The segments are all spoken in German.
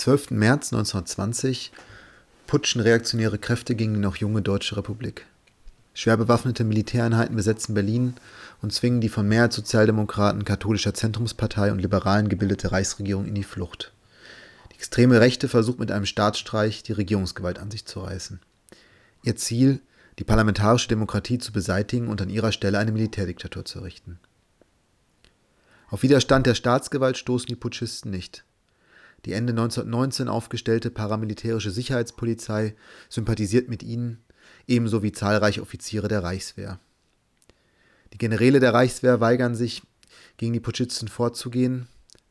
12. März 1920 putschen reaktionäre Kräfte gegen die noch junge Deutsche Republik. Schwer bewaffnete Militäreinheiten besetzen Berlin und zwingen die von Mehrheitssozialdemokraten, katholischer Zentrumspartei und Liberalen gebildete Reichsregierung in die Flucht. Die extreme Rechte versucht mit einem Staatsstreich die Regierungsgewalt an sich zu reißen. Ihr Ziel, die parlamentarische Demokratie zu beseitigen und an ihrer Stelle eine Militärdiktatur zu errichten. Auf Widerstand der Staatsgewalt stoßen die Putschisten nicht. Die Ende 1919 aufgestellte paramilitärische Sicherheitspolizei sympathisiert mit ihnen, ebenso wie zahlreiche Offiziere der Reichswehr. Die Generäle der Reichswehr weigern sich, gegen die Putschisten vorzugehen,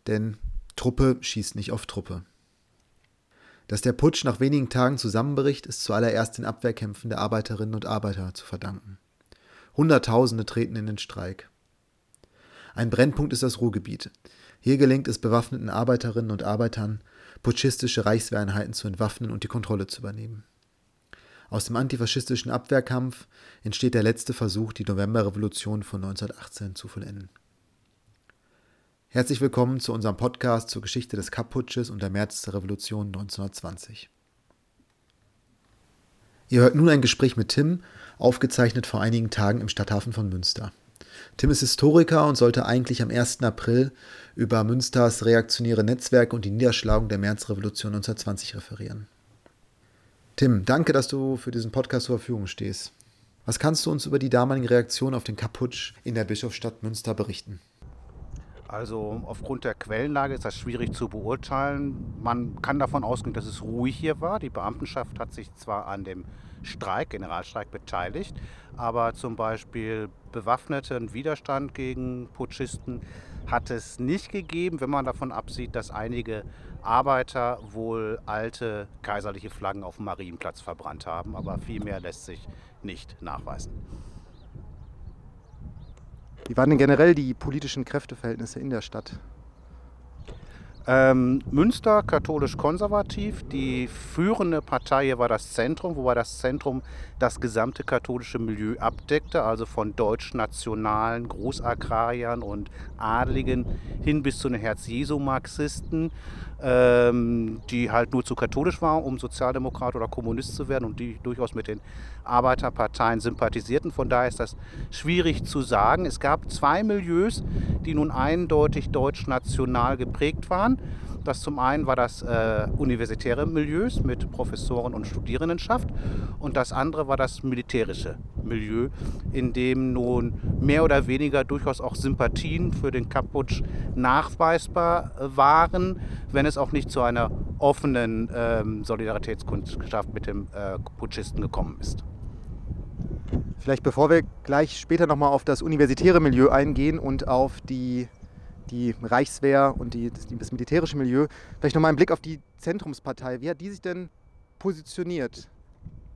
denn Truppe schießt nicht auf Truppe. Dass der Putsch nach wenigen Tagen zusammenbricht, ist zuallererst den Abwehrkämpfen der Arbeiterinnen und Arbeiter zu verdanken. Hunderttausende treten in den Streik. Ein Brennpunkt ist das Ruhrgebiet. Hier gelingt es bewaffneten Arbeiterinnen und Arbeitern, putschistische Reichswehreinheiten zu entwaffnen und die Kontrolle zu übernehmen. Aus dem antifaschistischen Abwehrkampf entsteht der letzte Versuch, die Novemberrevolution von 1918 zu vollenden. Herzlich willkommen zu unserem Podcast zur Geschichte des Kapp-Putsches und der Märzrevolution 1920. Ihr hört nun ein Gespräch mit Tim, aufgezeichnet vor einigen Tagen im Stadthafen von Münster. Tim ist Historiker und sollte eigentlich am 1. April über Münsters reaktionäre Netzwerke und die Niederschlagung der Märzrevolution 1920 referieren. Tim, danke, dass du für diesen Podcast zur Verfügung stehst. Was kannst du uns über die damaligen Reaktionen auf den Kaputsch in der Bischofsstadt Münster berichten? Also aufgrund der Quellenlage ist das schwierig zu beurteilen. Man kann davon ausgehen, dass es ruhig hier war. Die Beamtenschaft hat sich zwar an dem Streik, Generalstreik beteiligt, aber zum Beispiel bewaffneten Widerstand gegen Putschisten hat es nicht gegeben, wenn man davon absieht, dass einige Arbeiter wohl alte kaiserliche Flaggen auf dem Marienplatz verbrannt haben, aber viel mehr lässt sich nicht nachweisen. Wie waren denn generell die politischen Kräfteverhältnisse in der Stadt? Ähm, Münster katholisch-konservativ. Die führende Partei hier war das Zentrum, wobei das Zentrum das gesamte katholische Milieu abdeckte, also von deutsch-nationalen Großagrariern und Adligen hin bis zu den Herz-Jesu-Marxisten ähm, die halt nur zu katholisch waren, um Sozialdemokrat oder Kommunist zu werden und die durchaus mit den Arbeiterparteien sympathisierten. Von daher ist das schwierig zu sagen. Es gab zwei Milieus, die nun eindeutig deutsch-national geprägt waren. Das zum einen war das äh, universitäre Milieu mit Professoren und Studierendenschaft und das andere war das militärische Milieu, in dem nun mehr oder weniger durchaus auch Sympathien für den Kaputsch nachweisbar waren, wenn es auch nicht zu einer offenen ähm, Solidaritätskundschaft mit dem äh, Putschisten gekommen ist. Vielleicht bevor wir gleich später nochmal auf das universitäre Milieu eingehen und auf die die Reichswehr und die, das, das militärische Milieu. Vielleicht nochmal ein Blick auf die Zentrumspartei. Wie hat die sich denn positioniert?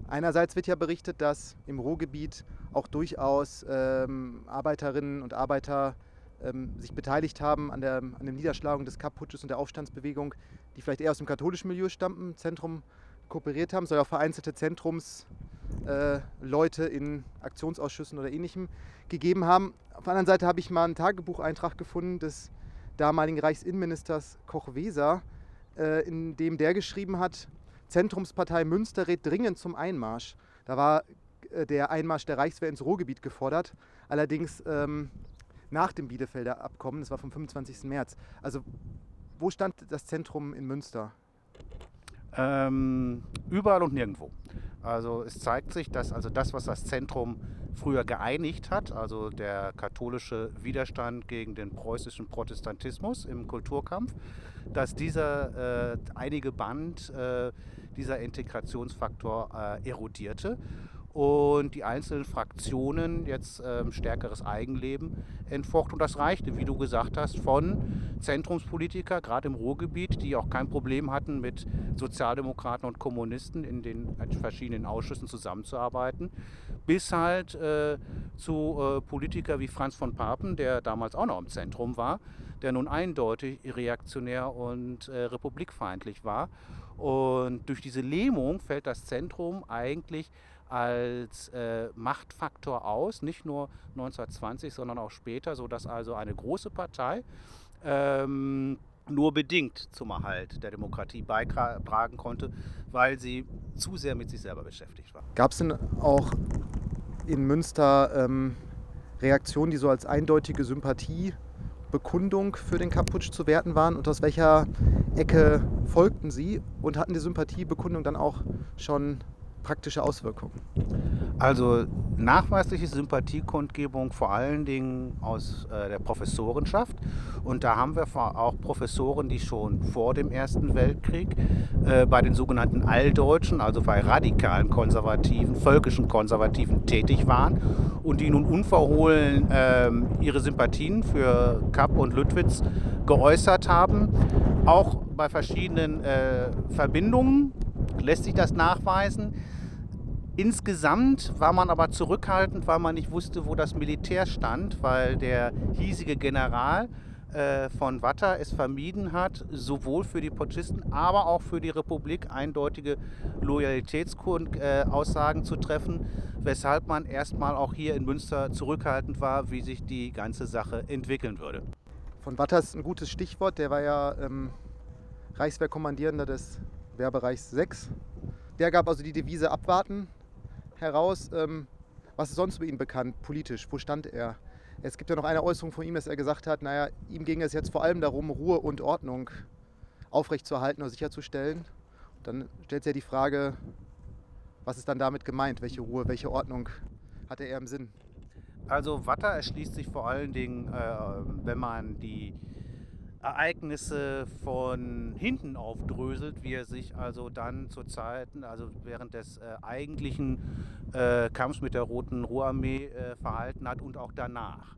Einerseits wird ja berichtet, dass im Ruhrgebiet auch durchaus ähm, Arbeiterinnen und Arbeiter ähm, sich beteiligt haben an der, an der Niederschlagung des Kapp-Putsches und der Aufstandsbewegung, die vielleicht eher aus dem katholischen Milieu stammten, Zentrum kooperiert haben, soll auch vereinzelte Zentrumsleute äh, in Aktionsausschüssen oder ähnlichem gegeben haben. Auf der anderen Seite habe ich mal einen Tagebucheintrag gefunden des damaligen Reichsinnenministers Koch Weser, äh, in dem der geschrieben hat, Zentrumspartei Münster rät dringend zum Einmarsch. Da war äh, der Einmarsch der Reichswehr ins Ruhrgebiet gefordert, allerdings ähm, nach dem Bielefelder Abkommen, das war vom 25. März. Also wo stand das Zentrum in Münster? Ähm, überall und nirgendwo. Also es zeigt sich, dass also das, was das Zentrum früher geeinigt hat, also der katholische Widerstand gegen den preußischen Protestantismus im Kulturkampf, dass dieser äh, einige Band, äh, dieser Integrationsfaktor äh, erodierte und die einzelnen Fraktionen jetzt ähm, stärkeres Eigenleben entfocht. Und das reichte, wie du gesagt hast, von Zentrumspolitiker, gerade im Ruhrgebiet, die auch kein Problem hatten, mit Sozialdemokraten und Kommunisten in den verschiedenen Ausschüssen zusammenzuarbeiten, bis halt äh, zu äh, Politikern wie Franz von Papen, der damals auch noch im Zentrum war, der nun eindeutig reaktionär und äh, republikfeindlich war. Und durch diese Lähmung fällt das Zentrum eigentlich als äh, Machtfaktor aus, nicht nur 1920, sondern auch später, sodass also eine große Partei ähm, nur bedingt zum Erhalt der Demokratie beitragen konnte, weil sie zu sehr mit sich selber beschäftigt war. Gab es denn auch in Münster ähm, Reaktionen, die so als eindeutige Sympathiebekundung für den Kapputsch zu werten waren? Und aus welcher Ecke folgten sie? Und hatten die Sympathiebekundung dann auch schon praktische Auswirkungen? Also nachweisliche Sympathiekundgebung vor allen Dingen aus äh, der Professorenschaft. Und da haben wir auch Professoren, die schon vor dem Ersten Weltkrieg äh, bei den sogenannten Alldeutschen, also bei radikalen Konservativen, völkischen Konservativen tätig waren und die nun unverhohlen äh, ihre Sympathien für Kapp und Lüttwitz geäußert haben. Auch bei verschiedenen äh, Verbindungen lässt sich das nachweisen. Insgesamt war man aber zurückhaltend, weil man nicht wusste, wo das Militär stand, weil der hiesige General äh, von Watter es vermieden hat, sowohl für die Putschisten, aber auch für die Republik eindeutige Loyalitätsaussagen äh, zu treffen, weshalb man erstmal auch hier in Münster zurückhaltend war, wie sich die ganze Sache entwickeln würde. Von Watter ist ein gutes Stichwort, der war ja ähm, Reichswehrkommandierender des Wehrbereichs 6. Der gab also die Devise abwarten, heraus, ähm, was ist sonst über ihn bekannt, politisch? Wo stand er? Es gibt ja noch eine Äußerung von ihm, dass er gesagt hat, naja, ihm ging es jetzt vor allem darum, Ruhe und Ordnung aufrechtzuerhalten oder sicherzustellen. Und dann stellt sich ja die Frage, was ist dann damit gemeint? Welche Ruhe, welche Ordnung hatte er im Sinn? Also Watter erschließt sich vor allen Dingen, äh, wenn man die Ereignisse von hinten aufdröselt, wie er sich also dann zu Zeiten, also während des äh, eigentlichen äh, Kampfs mit der Roten Ruhrarmee äh, verhalten hat und auch danach.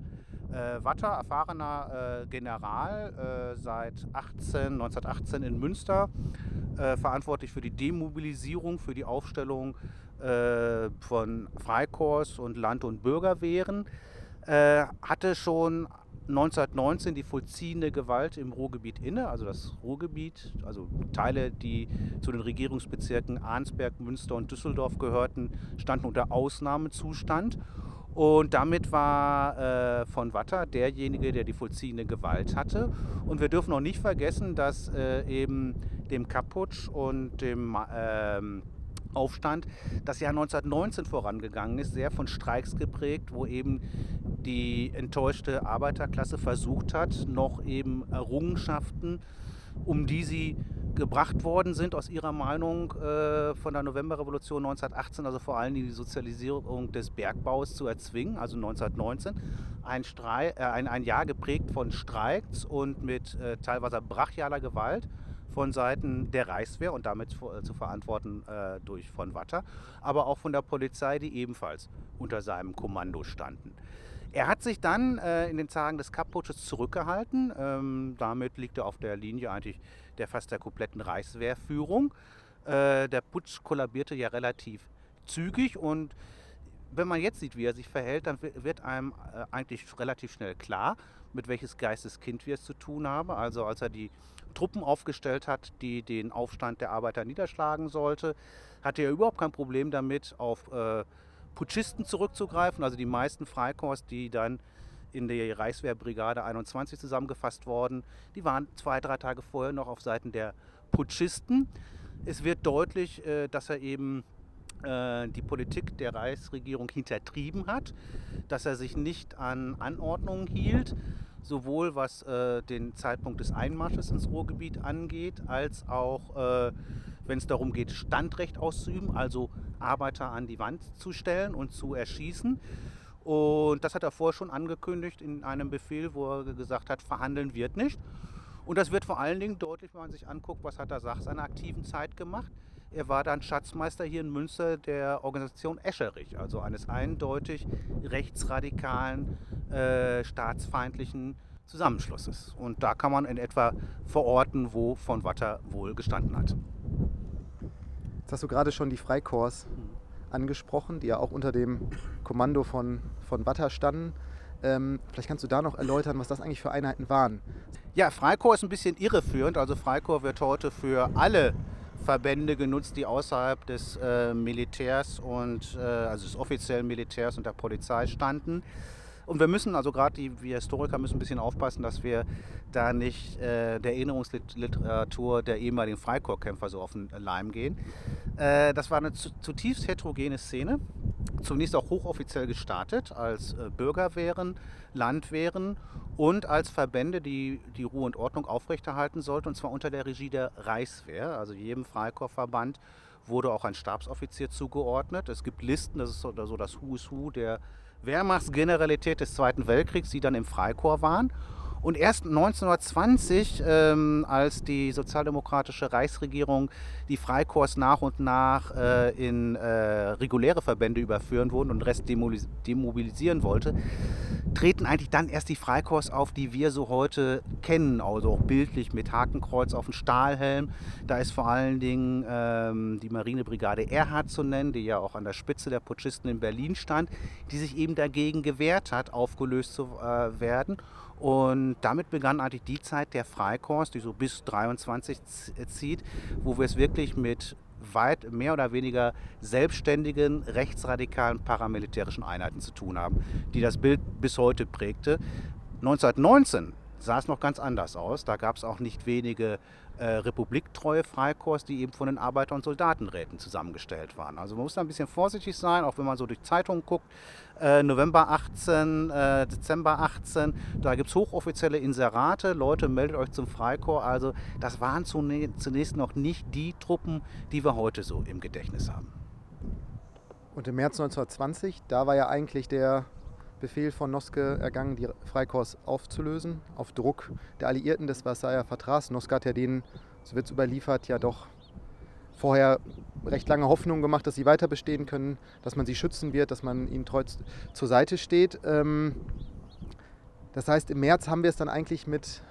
Äh, Watter, erfahrener äh, General, äh, seit 18, 1918 in Münster, verantwortlich für die Demobilisierung, für die Aufstellung von Freikorps und Land- und Bürgerwehren, hatte schon 1919 die vollziehende Gewalt im Ruhrgebiet inne, also das Ruhrgebiet, also Teile, die zu den Regierungsbezirken Arnsberg, Münster und Düsseldorf gehörten, standen unter Ausnahmezustand. Und damit war äh, von Watter derjenige, der die vollziehende Gewalt hatte. Und wir dürfen auch nicht vergessen, dass äh, eben dem Kaputsch und dem ähm, Aufstand das Jahr 1919 vorangegangen ist, sehr von Streiks geprägt, wo eben die enttäuschte Arbeiterklasse versucht hat, noch eben Errungenschaften, um die sie gebracht worden sind, aus ihrer Meinung äh, von der Novemberrevolution 1918, also vor allem die Sozialisierung des Bergbaus zu erzwingen, also 1919. Ein, Streik, äh, ein, ein Jahr geprägt von Streiks und mit äh, teilweise brachialer Gewalt von Seiten der Reichswehr und damit äh, zu verantworten äh, durch von Watter, aber auch von der Polizei, die ebenfalls unter seinem Kommando standen. Er hat sich dann äh, in den Tagen des Kapp-Putsches zurückgehalten. Ähm, damit liegt er auf der Linie eigentlich der fast der kompletten Reichswehrführung. Äh, der Putsch kollabierte ja relativ zügig und wenn man jetzt sieht, wie er sich verhält, dann wird einem äh, eigentlich relativ schnell klar, mit welches Geisteskind wir es zu tun haben. Also als er die Truppen aufgestellt hat, die den Aufstand der Arbeiter niederschlagen sollte, hatte er überhaupt kein Problem damit, auf äh, Putschisten zurückzugreifen. Also die meisten Freikorps, die dann in der Reichswehrbrigade 21 zusammengefasst worden, die waren zwei, drei Tage vorher noch auf Seiten der Putschisten. Es wird deutlich, äh, dass er eben äh, die Politik der Reichsregierung hintertrieben hat, dass er sich nicht an Anordnungen hielt, sowohl was äh, den Zeitpunkt des Einmarsches ins Ruhrgebiet angeht, als auch äh, wenn es darum geht, Standrecht auszuüben, also Arbeiter an die Wand zu stellen und zu erschießen. Und das hat er vorher schon angekündigt in einem Befehl, wo er gesagt hat, verhandeln wird nicht. Und das wird vor allen Dingen deutlich, wenn man sich anguckt, was hat er nach seiner aktiven Zeit gemacht. Er war dann Schatzmeister hier in Münster der Organisation Escherich, also eines eindeutig rechtsradikalen, äh, staatsfeindlichen Zusammenschlusses. Und da kann man in etwa verorten, wo von Watter wohl gestanden hat. Jetzt hast du gerade schon die Freikorps angesprochen, die ja auch unter dem Kommando von, von Watter standen. Ähm, vielleicht kannst du da noch erläutern, was das eigentlich für Einheiten waren. Ja, Freikorps ist ein bisschen irreführend. Also Freikorps wird heute für alle Verbände genutzt, die außerhalb des äh, Militärs und äh, also des offiziellen Militärs und der Polizei standen. Und wir müssen, also gerade die wir Historiker müssen ein bisschen aufpassen, dass wir da nicht äh, der Erinnerungsliteratur der ehemaligen Freikorpskämpfer so auf den Leim gehen. Äh, das war eine zutiefst heterogene Szene. Zunächst auch hochoffiziell gestartet als äh, Bürgerwehren, Landwehren und als Verbände, die die Ruhe und Ordnung aufrechterhalten sollten, und zwar unter der Regie der Reichswehr. Also jedem Freikorpsverband wurde auch ein Stabsoffizier zugeordnet. Es gibt Listen, das ist so, so das Who's Who der Wehrmachtsgeneralität des Zweiten Weltkriegs, die dann im Freikorps waren. Und erst 1920, ähm, als die sozialdemokratische Reichsregierung die Freikorps nach und nach äh, in äh, reguläre Verbände überführen wurden und Rest demobilisieren wollte, treten eigentlich dann erst die Freikorps auf, die wir so heute kennen, also auch bildlich mit Hakenkreuz auf dem Stahlhelm. Da ist vor allen Dingen ähm, die Marinebrigade Erhard zu nennen, die ja auch an der Spitze der Putschisten in Berlin stand, die sich eben dagegen gewehrt hat, aufgelöst zu äh, werden. Und damit begann eigentlich die Zeit der Freikorps, die so bis 23 zieht, wo wir es wirklich mit weit mehr oder weniger selbstständigen, rechtsradikalen paramilitärischen Einheiten zu tun haben, die das Bild bis heute prägte. 1919 sah es noch ganz anders aus. Da gab es auch nicht wenige äh, republiktreue Freikorps, die eben von den Arbeiter- und Soldatenräten zusammengestellt waren. Also man muss da ein bisschen vorsichtig sein, auch wenn man so durch Zeitungen guckt. Äh, November 18, äh, Dezember 18, da gibt es hochoffizielle Inserate, Leute, meldet euch zum Freikorps. Also das waren zunächst noch nicht die Truppen, die wir heute so im Gedächtnis haben. Und im März 1920, da war ja eigentlich der Befehl von Noske ergangen, die Freikorps aufzulösen, auf Druck der Alliierten des Versailler Vertrags. Noske hat ja denen, so wird es überliefert, ja doch vorher recht lange Hoffnung gemacht, dass sie weiter bestehen können, dass man sie schützen wird, dass man ihnen treu zur Seite steht. Ähm, das heißt, im März haben wir es dann eigentlich mit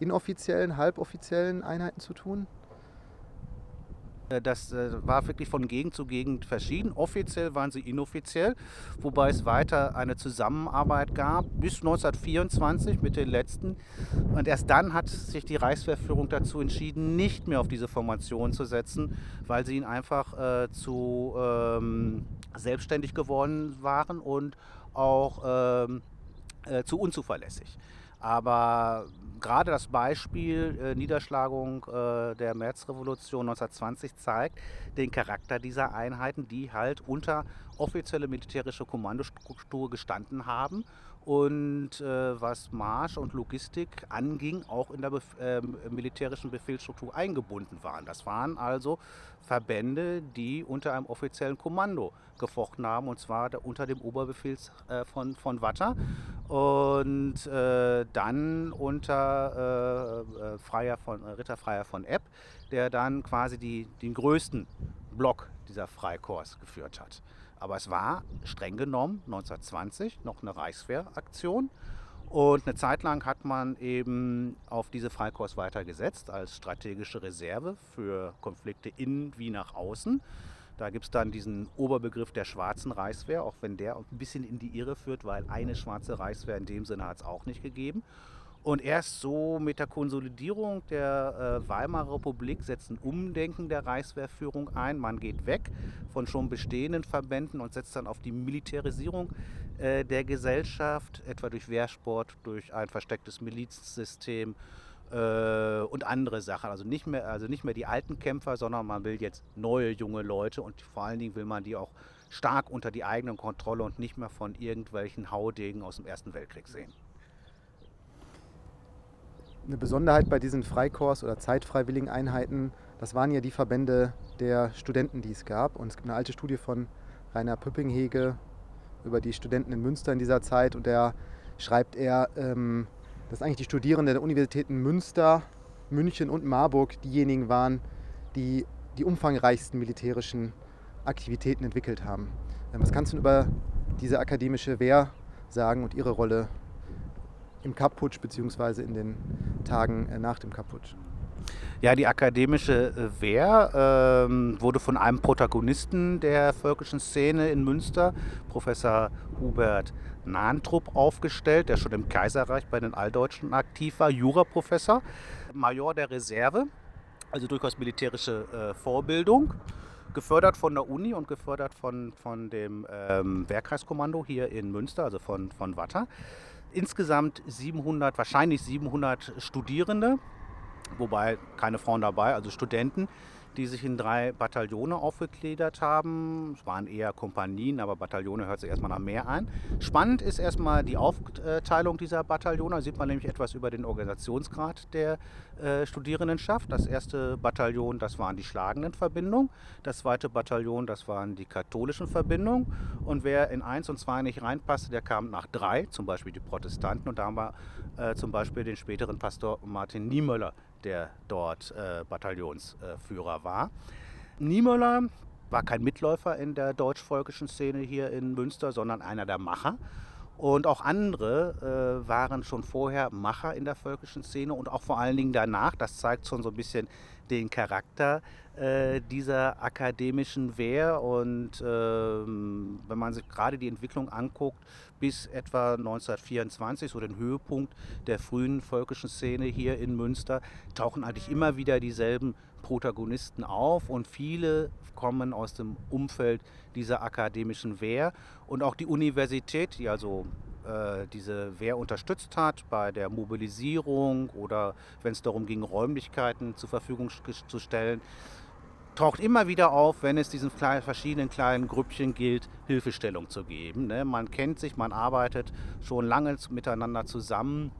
inoffiziellen, halboffiziellen Einheiten zu tun. Äh, das äh, war wirklich von Gegend zu Gegend verschieden. Offiziell waren sie inoffiziell, wobei es weiter eine Zusammenarbeit gab bis 1924 mit den letzten. Und erst dann hat sich die Reichswehrführung dazu entschieden, nicht mehr auf diese Formation zu setzen, weil sie ihnen einfach äh, zu ähm, selbstständig geworden waren und auch ähm, äh, zu unzuverlässig. Aber gerade das Beispiel äh, Niederschlagung äh, der Märzrevolution 1920 zeigt den Charakter dieser Einheiten, die halt unter offizielle militärische Kommandostruktur gestanden haben und äh, was Marsch und Logistik anging, auch in der Bef äh, militärischen Befehlsstruktur eingebunden waren. Das waren also Verbände, die unter einem offiziellen Kommando gefochten haben, und zwar unter dem Oberbefehl äh, von, von Watter und äh, dann unter äh, äh, Freier von, Ritter Freier von Epp, der dann quasi die, den größten Block dieser Freikorps geführt hat. Aber es war streng genommen 1920 noch eine Reichswehraktion. Und eine Zeit lang hat man eben auf diese Freikorps weitergesetzt als strategische Reserve für Konflikte innen wie nach außen. Da gibt es dann diesen Oberbegriff der schwarzen Reichswehr, auch wenn der ein bisschen in die Irre führt, weil eine schwarze Reichswehr in dem Sinne hat es auch nicht gegeben. Und erst so mit der Konsolidierung der äh, Weimarer Republik setzt ein Umdenken der Reichswehrführung ein. Man geht weg von schon bestehenden Verbänden und setzt dann auf die Militarisierung äh, der Gesellschaft, etwa durch Wehrsport, durch ein verstecktes Milizsystem äh, und andere Sachen. Also nicht, mehr, also nicht mehr die alten Kämpfer, sondern man will jetzt neue junge Leute und vor allen Dingen will man die auch stark unter die eigene Kontrolle und nicht mehr von irgendwelchen Haudegen aus dem Ersten Weltkrieg sehen eine Besonderheit bei diesen Freikorps oder zeitfreiwilligen Einheiten, das waren ja die Verbände der Studenten, die es gab. Und es gibt eine alte Studie von Rainer Püppenhege über die Studenten in Münster in dieser Zeit. Und da schreibt er, ähm, dass eigentlich die Studierenden der Universitäten Münster, München und Marburg diejenigen waren, die die umfangreichsten militärischen Aktivitäten entwickelt haben. Ähm, was kannst du über diese akademische Wehr sagen und ihre Rolle im Kapputsch bzw. in den Tagen äh, nach dem Kapputsch. Ja, die akademische äh, Wehr ähm, wurde von einem Protagonisten der völkischen Szene in Münster, Professor Hubert Nahntrup, aufgestellt, der schon im Kaiserreich bei den Alldeutschen aktiv war, Juraprofessor, Major der Reserve, also durchaus militärische äh, Vorbildung gefördert von der Uni und gefördert von, von dem ähm, Wehrkreiskommando hier in Münster, also von, von Watter. Insgesamt 700, wahrscheinlich 700 Studierende, wobei keine Frauen dabei, also Studenten, die sich in drei Bataillone aufgegliedert haben. Es waren eher Kompanien, aber Bataillone hört sich erstmal nach mehr an. Spannend ist erstmal die Aufteilung dieser Bataillone. Da sieht man nämlich etwas über den Organisationsgrad der äh, Studierendenschaft. Das erste Bataillon, das waren die schlagenden Verbindungen. Das zweite Bataillon, das waren die katholischen Verbindungen. Und wer in eins und zwei nicht reinpasste, der kam nach drei, zum Beispiel die Protestanten. Und da haben wir äh, zum Beispiel den späteren Pastor Martin Niemöller der dort äh, Bataillonsführer war. Niemöller war kein Mitläufer in der deutsch-völkischen Szene hier in Münster, sondern einer der Macher. Und auch andere äh, waren schon vorher Macher in der völkischen Szene und auch vor allen Dingen danach. Das zeigt schon so ein bisschen den Charakter äh, dieser akademischen Wehr. Und ähm, wenn man sich gerade die Entwicklung anguckt, bis etwa 1924, so den Höhepunkt der frühen völkischen Szene hier in Münster, tauchen eigentlich immer wieder dieselben Protagonisten auf und viele kommen aus dem Umfeld dieser akademischen Wehr und auch die Universität, die also äh, diese Wehr unterstützt hat bei der Mobilisierung oder wenn es darum ging, Räumlichkeiten zur Verfügung zu stellen, taucht immer wieder auf, wenn es diesen kleinen, verschiedenen kleinen Grüppchen gilt, Hilfestellung zu geben. Ne? Man kennt sich, man arbeitet schon lange miteinander zusammen,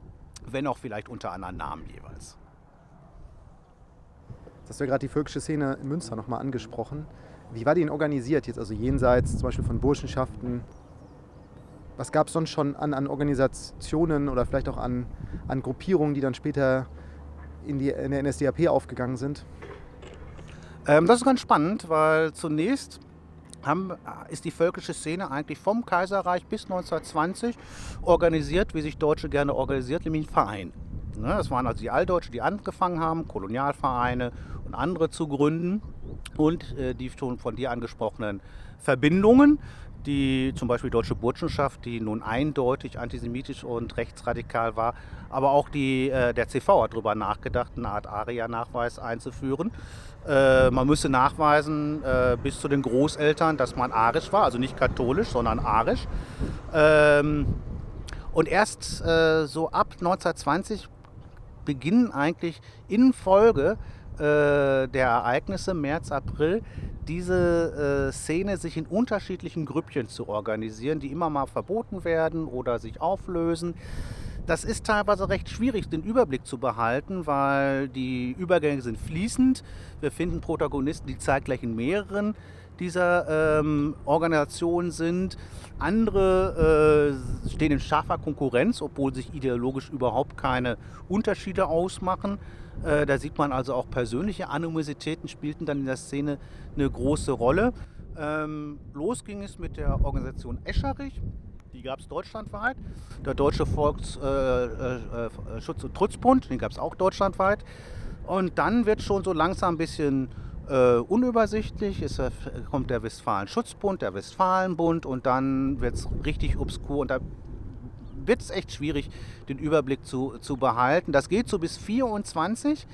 wenn auch vielleicht unter anderen Namen jeweils. Das hast du ja gerade die völkische Szene in Münster nochmal angesprochen. Wie war die denn organisiert jetzt, also jenseits zum Beispiel von Burschenschaften? Was gab es sonst schon an, an Organisationen oder vielleicht auch an, an Gruppierungen, die dann später in, die, in der NSDAP aufgegangen sind? Ähm, das ist ganz spannend, weil zunächst haben, ist die völkische Szene eigentlich vom Kaiserreich bis 1920 organisiert, wie sich Deutsche gerne organisiert, nämlich ein Verein. Ne, das waren also die Altdeutsche, die angefangen haben, Kolonialvereine und andere zu gründen und äh, die schon von dir angesprochenen Verbindungen die zum Beispiel Deutsche Burschenschaft, die nun eindeutig antisemitisch und rechtsradikal war, aber auch die, äh, der CV hat darüber nachgedacht, eine Art ARIA-Nachweis einzuführen. Äh, man müsse nachweisen äh, bis zu den Großeltern, dass man arisch war, also nicht katholisch, sondern arisch. Ähm, und erst äh, so ab 1920 beginnen eigentlich in Folge der Ereignisse, März, April, diese äh, Szene sich in unterschiedlichen Grüppchen zu organisieren, die immer mal verboten werden oder sich auflösen. Das ist teilweise recht schwierig, den Überblick zu behalten, weil die Übergänge sind fließend. Wir finden Protagonisten, die zeitgleich in mehreren dieser ähm, Organisationen sind. Andere äh, stehen in scharfer Konkurrenz, obwohl sich ideologisch überhaupt keine Unterschiede ausmachen. Äh, da sieht man also auch persönliche Animositäten spielten dann in der Szene eine große Rolle. Ähm, los ging es mit der Organisation Escherich. Die gab es deutschlandweit. Der Deutsche Volksschutz- äh, äh, und Trutzbund, den gab es auch deutschlandweit. Und dann wird schon so langsam ein bisschen äh, unübersichtlich. Es kommt der Westfalen-Schutzbund, der Westfalenbund und dann wird es richtig obskur und da wird es echt schwierig, den Überblick zu, zu behalten. Das geht so bis 24.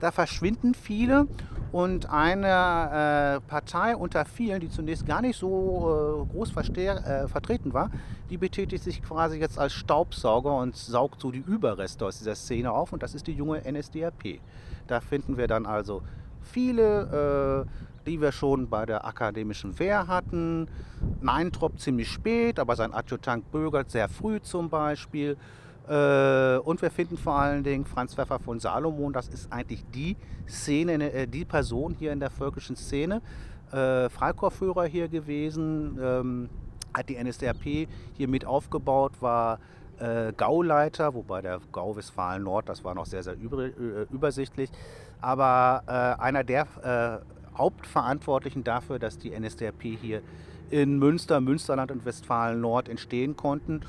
Da verschwinden viele und eine äh, Partei unter vielen, die zunächst gar nicht so äh, groß äh, vertreten war, die betätigt sich quasi jetzt als Staubsauger und saugt so die Überreste aus dieser Szene auf und das ist die junge NSDAP. Da finden wir dann also viele äh, die wir schon bei der akademischen Wehr hatten. Meintrop ziemlich spät, aber sein Adjutant Bögert sehr früh zum Beispiel. Äh, und wir finden vor allen Dingen Franz Pfeffer von Salomon, das ist eigentlich die Szene, äh, die Person hier in der völkischen Szene. Äh, Freikorpsführer hier gewesen, ähm, hat die NSDAP hier mit aufgebaut, war Gauleiter, wobei der Gau Westfalen Nord, das war noch sehr, sehr übersichtlich. Aber äh, einer der Hauptverantwortlichen dafür, dass die NSDAP hier in Münster, Münsterland und Westfalen-Nord entstehen konnten.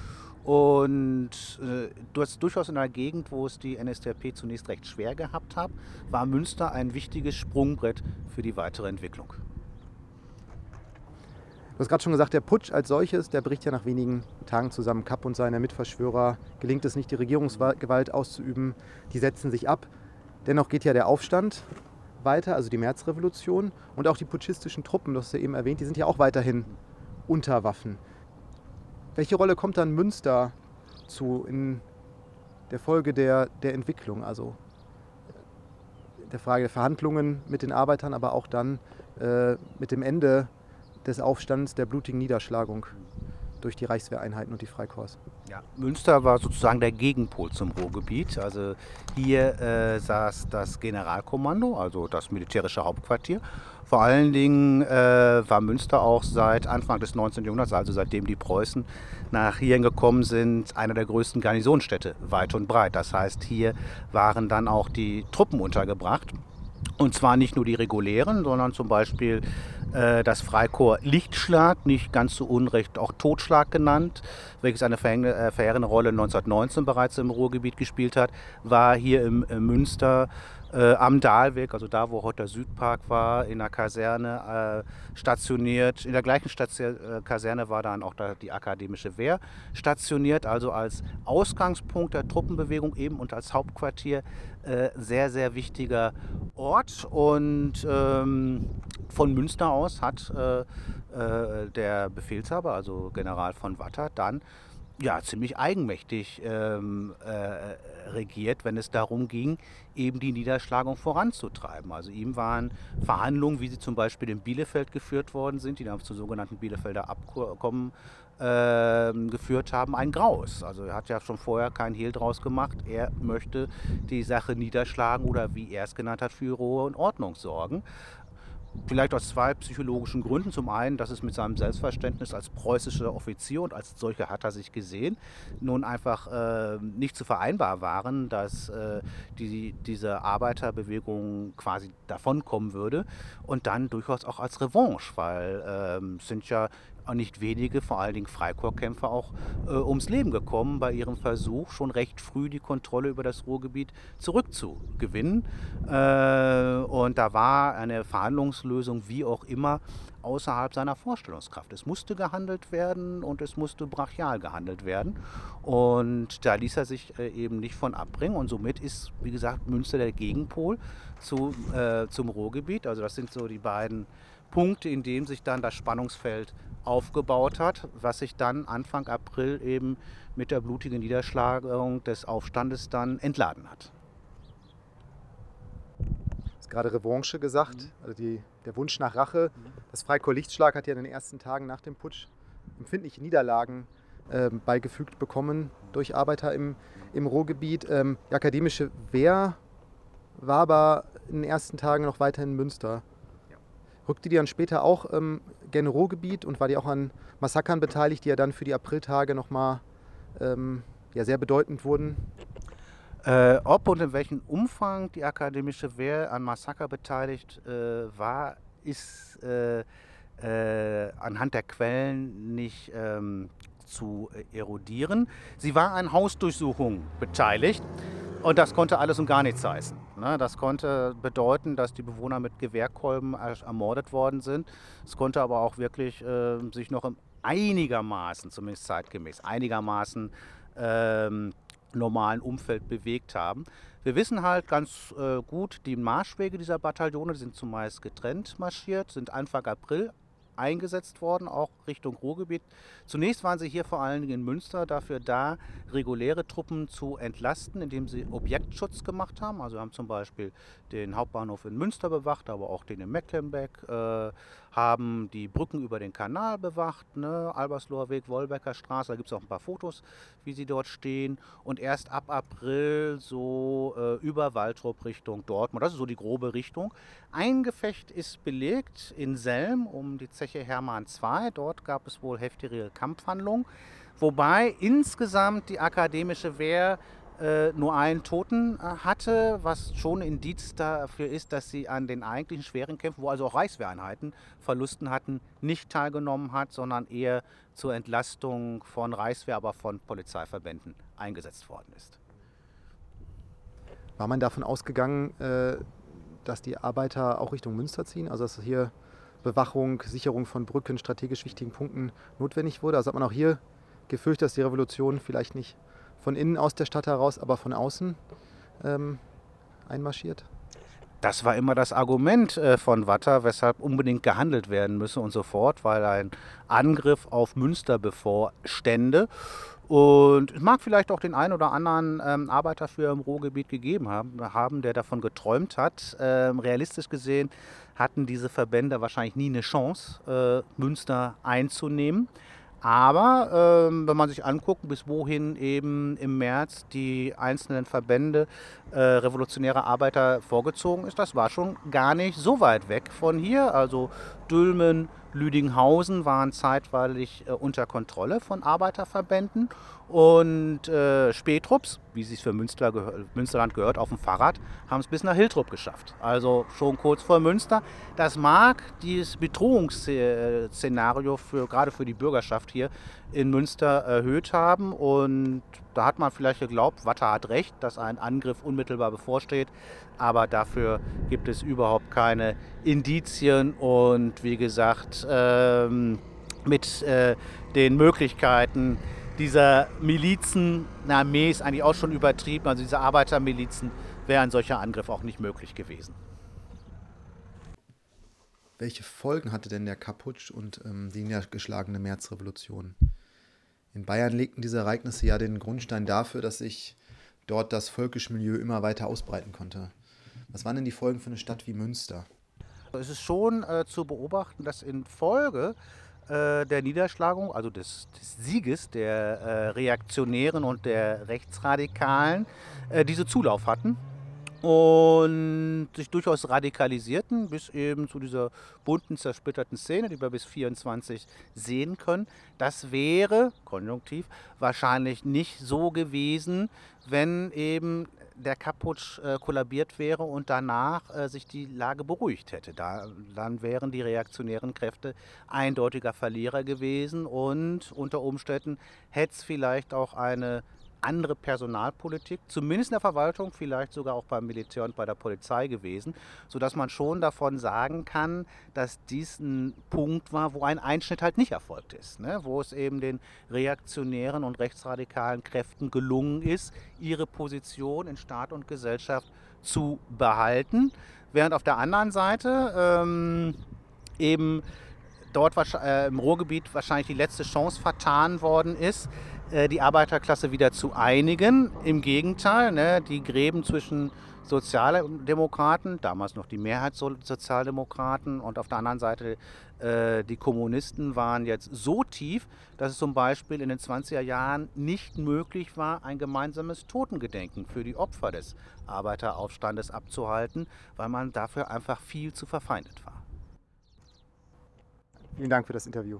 Und äh, du hast durchaus in einer Gegend, wo es die NSDAP zunächst recht schwer gehabt hat, war Münster ein wichtiges Sprungbrett für die weitere Entwicklung. Du hast gerade schon gesagt, der Putsch als solches, der bricht ja nach wenigen Tagen zusammen. Kapp und seine Mitverschwörer gelingt es nicht, die Regierungsgewalt auszuüben. Die setzen sich ab. Dennoch geht ja der Aufstand weiter, also die Märzrevolution und auch die putschistischen Truppen, das hast du eben erwähnt, die sind ja auch weiterhin unter Waffen. Welche Rolle kommt dann Münster zu in der Folge der, der Entwicklung, also der Frage der Verhandlungen mit den Arbeitern, aber auch dann äh, mit dem Ende des Aufstands, der blutigen Niederschlagung durch die Reichswehreinheiten und die Freikorps. Ja, Münster war sozusagen der Gegenpol zum Ruhrgebiet. Also hier äh, saß das Generalkommando, also das militärische Hauptquartier. Vor allen Dingen äh, war Münster auch seit Anfang des 19. Jahrhunderts, also seitdem die Preußen nach hierhin gekommen sind, einer der größten Garnisonstädte weit und breit. Das heißt, hier waren dann auch die Truppen untergebracht. Und zwar nicht nur die regulären, sondern zum Beispiel äh, das Freikorps Lichtschlag, nicht ganz zu Unrecht auch Totschlag genannt, welches eine äh, verheerende Rolle 1919 bereits im Ruhrgebiet gespielt hat, war hier im äh, Münster am Dahlweg, also da, wo heute der Südpark war, in der Kaserne äh, stationiert. In der gleichen Station, äh, Kaserne war dann auch da die akademische Wehr stationiert, also als Ausgangspunkt der Truppenbewegung eben und als Hauptquartier äh, sehr, sehr wichtiger Ort. Und ähm, von Münster aus hat äh, äh, der Befehlshaber, also General von Watter, dann ja, ziemlich eigenmächtig ähm, äh, regiert, wenn es darum ging, eben die Niederschlagung voranzutreiben. Also ihm waren Verhandlungen, wie sie zum Beispiel in Bielefeld geführt worden sind, die dann zum sogenannten Bielefelder Abkommen äh, geführt haben, ein Graus. Also er hat ja schon vorher kein Hehl draus gemacht. Er möchte die Sache niederschlagen oder wie er es genannt hat, für Ruhe und Ordnung sorgen. Vielleicht aus zwei psychologischen Gründen. Zum einen, dass es mit seinem Selbstverständnis als preußischer Offizier und als solcher hat er sich gesehen, nun einfach äh, nicht zu vereinbar waren, dass äh, die, diese Arbeiterbewegung quasi davonkommen würde. Und dann durchaus auch als Revanche, weil äh, es sind ja nicht wenige, vor allen Dingen Freikorpskämpfer, auch äh, ums Leben gekommen bei ihrem Versuch, schon recht früh die Kontrolle über das Ruhrgebiet zurückzugewinnen. Äh, und da war eine Verhandlungslösung, wie auch immer, außerhalb seiner Vorstellungskraft. Es musste gehandelt werden und es musste brachial gehandelt werden. Und da ließ er sich äh, eben nicht von abbringen. Und somit ist, wie gesagt, Münster der Gegenpol zu, äh, zum Ruhrgebiet. Also das sind so die beiden Punkte, in denen sich dann das Spannungsfeld aufgebaut hat, was sich dann Anfang April eben mit der blutigen Niederschlagung des Aufstandes dann entladen hat. Du hast gerade Revanche gesagt, mhm. also die, der Wunsch nach Rache. Mhm. Das Freikorps Lichtschlag hat ja in den ersten Tagen nach dem Putsch empfindliche Niederlagen äh, beigefügt bekommen durch Arbeiter im, im Ruhrgebiet. Ähm, die akademische Wehr war aber in den ersten Tagen noch weiter in Münster. Rückte die dann später auch ähm, gerne Ruhrgebiet und war die auch an Massakern beteiligt, die ja dann für die Apriltage nochmal ähm, ja, sehr bedeutend wurden? Äh, ob und in welchem Umfang die akademische Wehr an Massaker beteiligt äh, war, ist äh, äh anhand der Quellen nicht ähm, zu erodieren. Sie war an Hausdurchsuchungen beteiligt. Und das konnte alles und gar nichts heißen. Ne? Das konnte bedeuten, dass die Bewohner mit Gewehrkolben ermordet worden sind. Es konnte aber auch wirklich äh, sich noch einigermaßen, zumindest zeitgemäß, einigermaßen ähm, normalen Umfeld bewegt haben. Wir wissen halt ganz äh, gut, die Marschwege dieser Bataillone sind zumeist getrennt marschiert, sind Anfang April eingesetzt worden, auch Richtung Ruhrgebiet. Zunächst waren sie hier vor allen Dingen in Münster dafür da, reguläre Truppen zu entlasten, indem sie Objektschutz gemacht haben. Also haben zum Beispiel den Hauptbahnhof in Münster bewacht, aber auch den in Mecklenbeck, äh, haben die Brücken über den Kanal bewacht, ne? Albersloher Weg, Wolbecker Straße, da gibt es auch ein paar Fotos, wie sie dort stehen. Und erst ab April so äh, über Waldrop Richtung Dortmund, das ist so die grobe Richtung. Ein Gefecht ist belegt in Selm um die Zeche Hermann II. Dort gab es wohl heftige Kampfhandlungen, wobei insgesamt die akademische Wehr nur einen Toten äh, hatte, was schon Indiz dafür ist, dass sie an den eigentlichen schweren Kämpfen, wo also auch Reichswehreinheiten Verlusten hatten, nicht teilgenommen hat, sondern eher zur Entlastung von Reichswehr, aber von Polizeiverbänden eingesetzt worden ist. War man davon ausgegangen, äh, dass die Arbeiter auch Richtung Münster ziehen? Also dass hier Bewachung, Sicherung von Brücken, strategisch wichtigen Punkten notwendig wurde? Also hat man auch hier gefürchtet, dass die Revolution vielleicht nicht von innen aus der Stadt heraus, aber von außen ähm, einmarschiert? Das war immer das Argument äh, von Watter, weshalb unbedingt gehandelt werden müsse und so fort, weil ein Angriff auf Münster bevorstände. Und es mag vielleicht auch den einen oder anderen ähm, Arbeiter für im Ruhrgebiet gegeben haben, haben, der davon geträumt hat. Ähm, realistisch gesehen hatten diese Verbände wahrscheinlich nie eine Chance, äh, Münster einzunehmen. Aber ähm, wenn man sich anguckt, bis wohin eben im März die einzelnen Verbände äh, revolutionärer Arbeiter vorgezogen ist, das war schon gar nicht so weit weg von hier. Also Dülmen, Lüdinghausen waren zeitweilig äh, unter Kontrolle von Arbeiterverbänden und äh, Spätrupps, wie es sich für Münster gehör Münsterland gehört, auf dem Fahrrad, haben es bis nach Hiltrup geschafft. Also schon kurz vor Münster. Das mag dieses Bedrohungsszenario für, gerade für die Bürgerschaft hier in Münster erhöht haben. Und da hat man vielleicht geglaubt, Watter hat recht, dass ein Angriff unmittelbar bevorsteht, aber dafür gibt es überhaupt keine Indizien. Und wie gesagt, ähm, mit äh, den Möglichkeiten, dieser Milizen, eine Armee ist eigentlich auch schon übertrieben, also diese Arbeitermilizen, wäre ein solcher Angriff auch nicht möglich gewesen. Welche Folgen hatte denn der Kaputsch und ähm, die niedergeschlagene Märzrevolution? In Bayern legten diese Ereignisse ja den Grundstein dafür, dass sich dort das völkische Milieu immer weiter ausbreiten konnte. Was waren denn die Folgen für eine Stadt wie Münster? Es ist schon äh, zu beobachten, dass in Folge äh, der Niederschlagung, also des, des Sieges der äh, Reaktionären und der Rechtsradikalen, äh, diese Zulauf hatten und sich durchaus radikalisierten, bis eben zu dieser bunten, zersplitterten Szene, die wir bis 24 sehen können. Das wäre, konjunktiv, wahrscheinlich nicht so gewesen, wenn eben der Kaputsch äh, kollabiert wäre und danach äh, sich die Lage beruhigt hätte. Da, dann wären die reaktionären Kräfte eindeutiger Verlierer gewesen und unter Umständen hätte es vielleicht auch eine andere Personalpolitik, zumindest in der Verwaltung, vielleicht sogar auch beim Militär und bei der Polizei gewesen, sodass man schon davon sagen kann, dass dies ein Punkt war, wo ein Einschnitt halt nicht erfolgt ist, ne? wo es eben den reaktionären und rechtsradikalen Kräften gelungen ist, ihre Position in Staat und Gesellschaft zu behalten, während auf der anderen Seite ähm, eben dort äh, im Ruhrgebiet wahrscheinlich die letzte Chance vertan worden ist, äh, die Arbeiterklasse wieder zu einigen. Im Gegenteil, ne, die Gräben zwischen Sozialdemokraten, damals noch die Mehrheit Sozialdemokraten und auf der anderen Seite äh, die Kommunisten waren jetzt so tief, dass es zum Beispiel in den 20er Jahren nicht möglich war, ein gemeinsames Totengedenken für die Opfer des Arbeiteraufstandes abzuhalten, weil man dafür einfach viel zu verfeindet war. Vielen Dank für das Interview.